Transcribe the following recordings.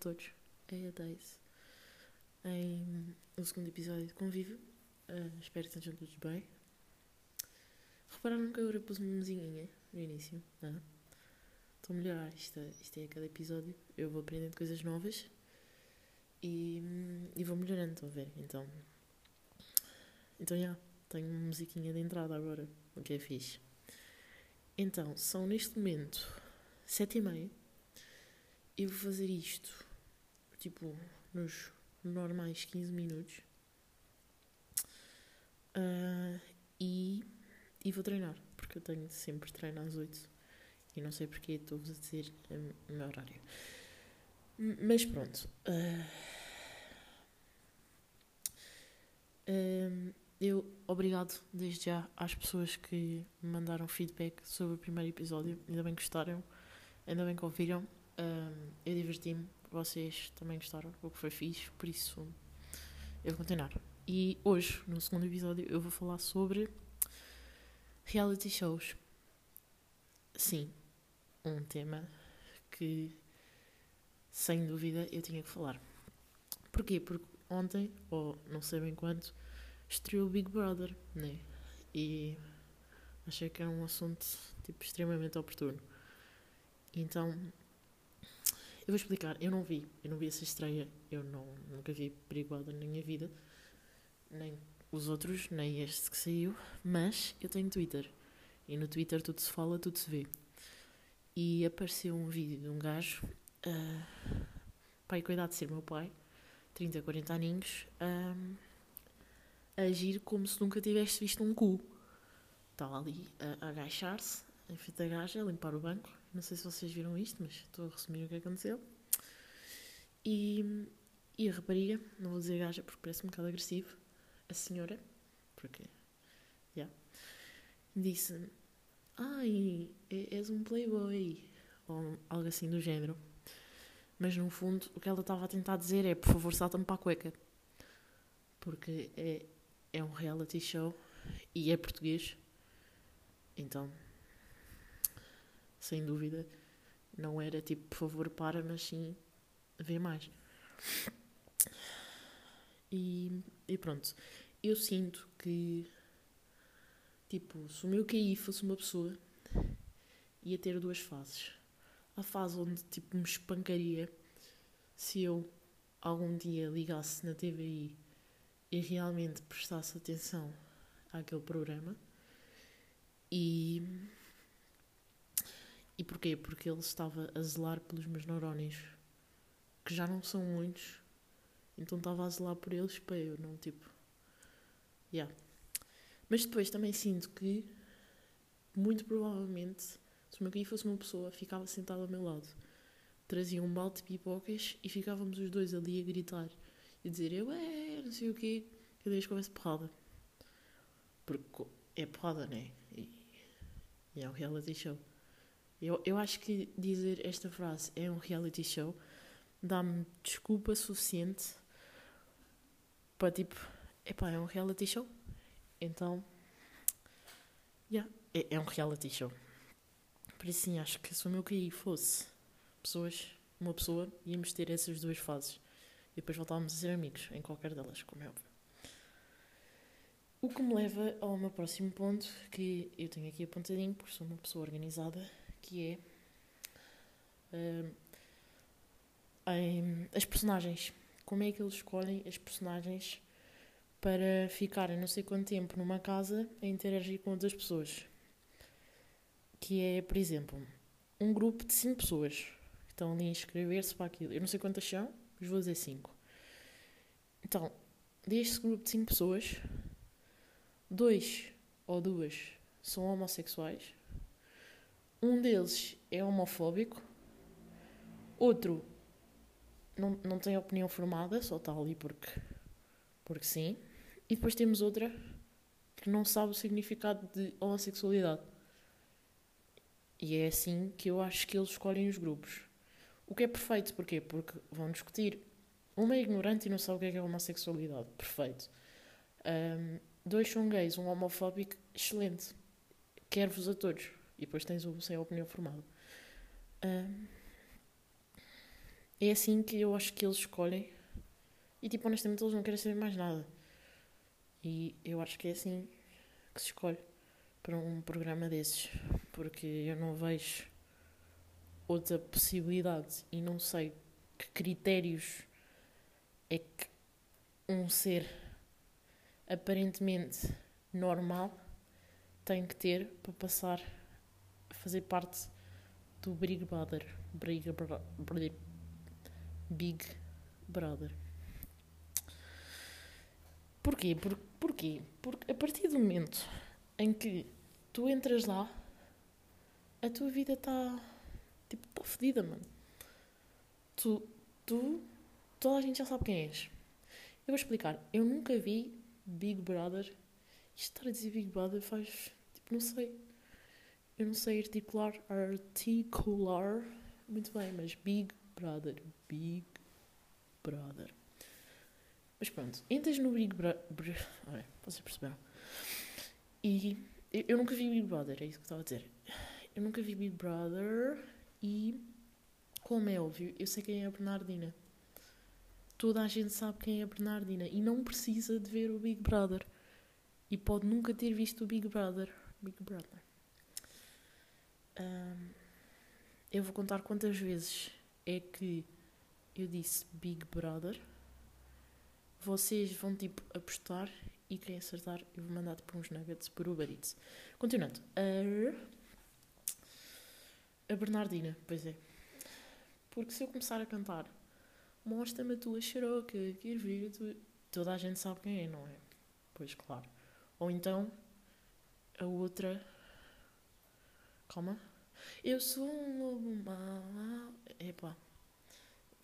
todos, é a Daisy. Em o segundo episódio de Convívio. Uh, espero que estejam todos bem. Repararam que agora pus uma musiquinha no início? Estou a melhorar. Isto, é, isto é cada episódio. Eu vou aprendendo coisas novas e, e vou melhorando, estão a ver? Então, então já, tenho uma musiquinha de entrada agora, o que é fixe. Então, são neste momento sete e meia. Eu vou fazer isto, tipo, nos normais 15 minutos. Uh, e, e vou treinar, porque eu tenho sempre treino às 8 e não sei porque estou-vos a dizer o meu horário. Mas pronto. Uh, uh, eu, obrigado desde já às pessoas que me mandaram feedback sobre o primeiro episódio. Ainda bem que gostaram, ainda bem que ouviram. Eu diverti-me, vocês também gostaram, o que foi fixe, por isso eu vou continuar. E hoje, no segundo episódio, eu vou falar sobre reality shows. Sim, um tema que, sem dúvida, eu tinha que falar. Porquê? Porque ontem, ou não sei bem quanto, estreou o Big Brother, né? E achei que era um assunto, tipo, extremamente oportuno. Então, vou explicar. Eu não vi, eu não vi essa estreia. Eu não, nunca vi Brother na minha vida. Nem os outros, nem este que saiu. Mas eu tenho Twitter. E no Twitter tudo se fala, tudo se vê. E apareceu um vídeo de um gajo, uh, pai, cuidado de ser meu pai, 30, 40 aninhos, uh, a agir como se nunca tivesse visto um cu. Estava ali a, agachar-se, em frente a gaja, a limpar o banco, não sei se vocês viram isto, mas estou a resumir o que aconteceu. E, e a rapariga, não vou dizer gaja porque parece um bocado agressivo, a senhora, porque, yeah, disse: Ai, és um playboy, ou algo assim do género. Mas no fundo, o que ela estava a tentar dizer é: por favor, salta-me para a cueca. Porque é, é um reality show e é português. Então, sem dúvida, não era tipo, por favor, para, mas sim, vê mais. E, e pronto, eu sinto que, tipo, se o meu QI fosse uma pessoa, ia ter duas fases. A fase onde, tipo, me espancaria se eu algum dia ligasse na TVI e realmente prestasse atenção àquele programa. E porquê? Porque ele estava a zelar pelos meus neurónios, que já não são muitos, então estava a zelar por eles para eu não, tipo. Yeah. Mas depois também sinto que, muito provavelmente, se o meu QI fosse uma pessoa, ficava sentado ao meu lado, trazia um balde de pipocas e ficávamos os dois ali a gritar e dizer eu é, não sei o quê, cada vez que houvesse porrada. Porque é porrada, né? E, e é um reality show. Eu, eu acho que dizer esta frase é um reality show dá-me desculpa suficiente para tipo, epá, é um reality show. Então, yeah, é, é um reality show. Por isso sim, acho que se o meu QI fosse pessoas, uma pessoa, íamos ter essas duas fases. E depois voltávamos a ser amigos em qualquer delas, como é óbvio. O que me leva ao meu próximo ponto, que eu tenho aqui apontadinho, porque sou uma pessoa organizada que é uh, em, as personagens. Como é que eles escolhem as personagens para ficarem não sei quanto tempo numa casa a interagir com outras pessoas? Que é, por exemplo, um grupo de 5 pessoas que estão ali a inscrever-se para aquilo. Eu não sei quantas são, mas vou dizer 5. Então, deste grupo de 5 pessoas, dois ou duas são homossexuais um deles é homofóbico, outro não, não tem opinião formada, só está ali porque, porque sim, e depois temos outra que não sabe o significado de homossexualidade. E é assim que eu acho que eles escolhem os grupos. O que é perfeito, porquê? Porque vão discutir. Uma é ignorante e não sabe o que é, que é homossexualidade. Perfeito. Um, dois são gays, um homofóbico, excelente. Quero-vos a todos. E depois tens o sem opinião formada. É assim que eu acho que eles escolhem. E tipo, honestamente, eles não querem saber mais nada. E eu acho que é assim que se escolhe para um programa desses. Porque eu não vejo outra possibilidade e não sei que critérios é que um ser aparentemente normal tem que ter para passar a fazer parte do Big Brother. Big, Brother. Big Brother. Porquê? Por, porquê? Porque a partir do momento em que tu entras lá, a tua vida está tipo, está fodida, mano. Tu, tu, toda a gente já sabe quem és. Eu vou explicar. Eu nunca vi Big Brother. Isto estar a dizer Big Brother faz, tipo, não sei. Eu não sei articular, articular muito bem, mas Big Brother, Big Brother. Mas pronto, entras no Big Brother. Olha, vocês perceberam? E eu, eu nunca vi Big Brother, é isso que estava a dizer. Eu nunca vi Big Brother e, como é óbvio, eu sei quem é a Bernardina. Toda a gente sabe quem é a Bernardina e não precisa de ver o Big Brother. E pode nunca ter visto o Big Brother. Big Brother. Um, eu vou contar quantas vezes é que eu disse Big Brother. Vocês vão tipo apostar e quem acertar eu vou mandar tipo uns nuggets por Uber Eats. Continuando. A, a Bernardina, pois é. Porque se eu começar a cantar Mostra-me a tua xeroca, quer ver a tua... Toda a gente sabe quem é, não é? Pois claro. Ou então a outra Calma. Eu sou um lobo mau. Epá.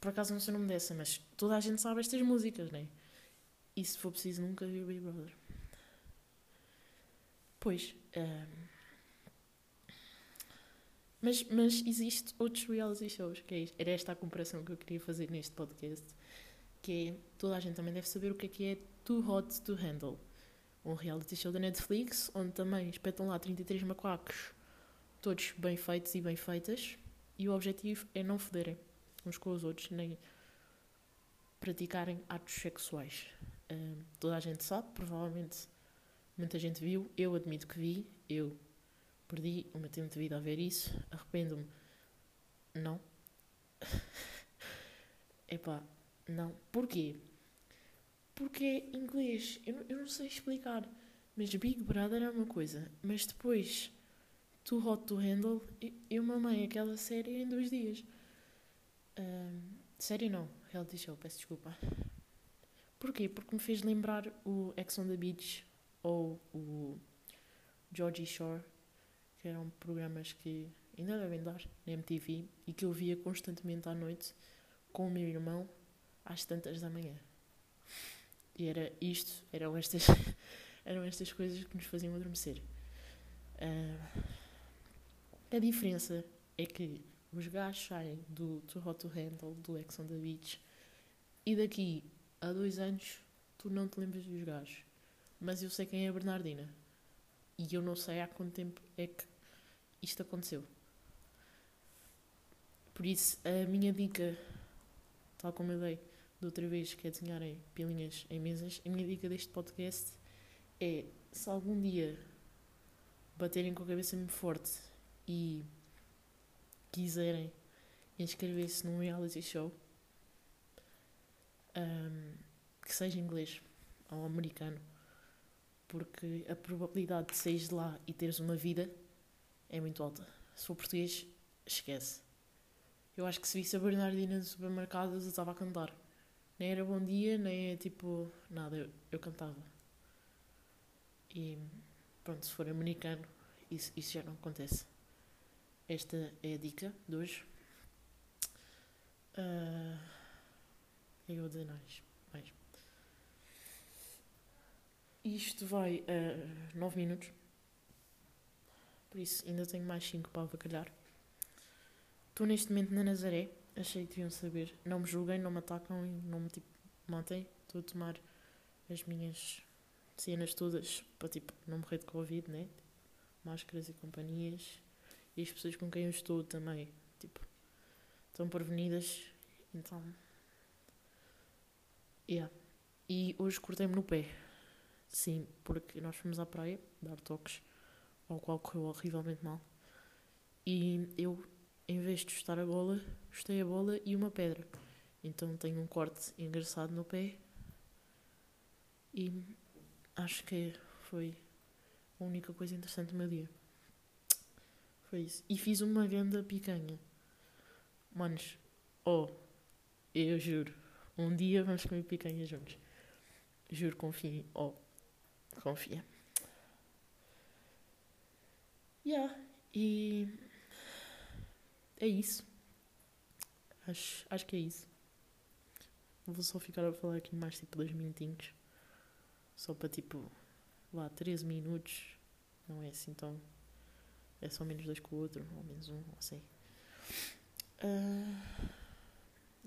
Por acaso não sei o nome dessa, mas toda a gente sabe estas músicas, né? E se for preciso, nunca vi o Big Brother. Pois. Um... Ehm, mas, mas existe outros reality shows, que é. Era esta a comparação que eu queria fazer neste podcast. Que é, toda a gente também deve saber o que é que é Too Hot to Handle. Um reality show da Netflix, onde também espetam lá 33 macacos todos bem feitos e bem feitas, e o objetivo é não foderem uns com os outros, nem praticarem atos sexuais. Uh, toda a gente sabe, provavelmente muita gente viu, eu admito que vi, eu perdi o meu tempo de vida a ver isso, arrependo-me. Não. Epá, não. Porquê? Porque é inglês. Eu eu não sei explicar. Mas Big Brother é uma coisa. Mas depois Too Hot to Handle, eu mamei aquela série em dois dias. Um, série não, reality show, peço desculpa. Porquê? Porque me fez lembrar o Ex on the Beach ou o Georgie Shore, que eram programas que ainda devem dar na MTV e que eu via constantemente à noite com o meu irmão às tantas da manhã. E era isto, eram estas, eram estas coisas que nos faziam adormecer. Uh, a diferença é que os gajos saem do Too Hot to Handle, do Ex on the Beach, e daqui a dois anos tu não te lembras dos gajos. Mas eu sei quem é a Bernardina. E eu não sei há quanto tempo é que isto aconteceu. Por isso, a minha dica, tal como eu dei de outra vez, que é desenharem pilinhas em mesas, a minha dica deste podcast é: se algum dia baterem com a cabeça muito forte e quiserem inscrever-se num reality show um, que seja inglês ou americano, porque a probabilidade de sair de lá e teres uma vida é muito alta. Se for português, esquece. Eu acho que se visse a Bernardina no supermercado, eu estava a cantar. Nem era bom dia, nem é tipo. nada, eu, eu cantava. E pronto, se for americano, isso, isso já não acontece. Esta é a dica de hoje. Uh, eu dizer mais. mais. Isto vai a 9 minutos. Por isso ainda tenho mais 5 para avacalhar. Estou neste momento na Nazaré. Achei que deviam saber. Não me julguem, não me atacam e não me tipo, matem. Estou a tomar as minhas cenas todas para tipo, não morrer de Covid, né? Máscaras e companhias e as pessoas com quem eu estou também, tipo, estão prevenidas Então. Yeah. E hoje cortei-me no pé. Sim, porque nós fomos à praia dar toques, ao qual correu horrivelmente mal. E eu, em vez de estar a bola, estei a bola e uma pedra. Então tenho um corte engraçado no pé. E acho que foi a única coisa interessante do meu dia. Foi isso. E fiz uma grande picanha. Manos, oh, eu juro, um dia vamos comer picanha juntos. Juro, confiem. Oh, confia. Yeah, e é isso. Acho, acho que é isso. Vou só ficar a falar aqui mais tipo dois minutinhos. Só para tipo, lá, 13 minutos. Não é assim tão. É só menos dois com o outro, ou menos um, assim. Uh...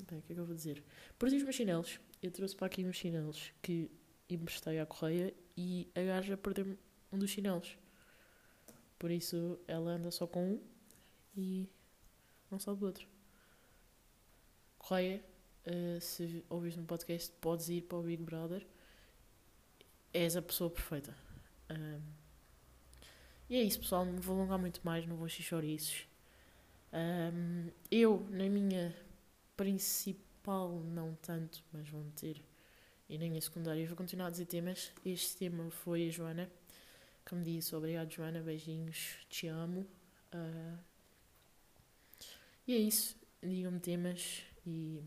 Bem, o que é que eu vou dizer? Perdi os meus chinelos. Eu trouxe para aqui uns chinelos que emprestei à correia e a gaja perdeu um dos chinelos. Por isso ela anda só com um e não sabe do outro. Correia, uh, se ouvires no podcast, podes ir para o Big Brother. És a pessoa perfeita. Um, e é isso, pessoal. Não vou alongar muito mais, não vou xixoriços. Um, eu, na minha principal, não tanto, mas vão ter, e nem a secundária, vou continuar a dizer temas. Este tema foi a Joana, que me disse: Obrigado, Joana, beijinhos, te amo. Uh, e é isso. Digam-me temas e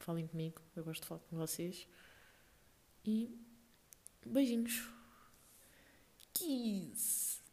falem comigo. Eu gosto de falar com vocês. E beijinhos. Kiss.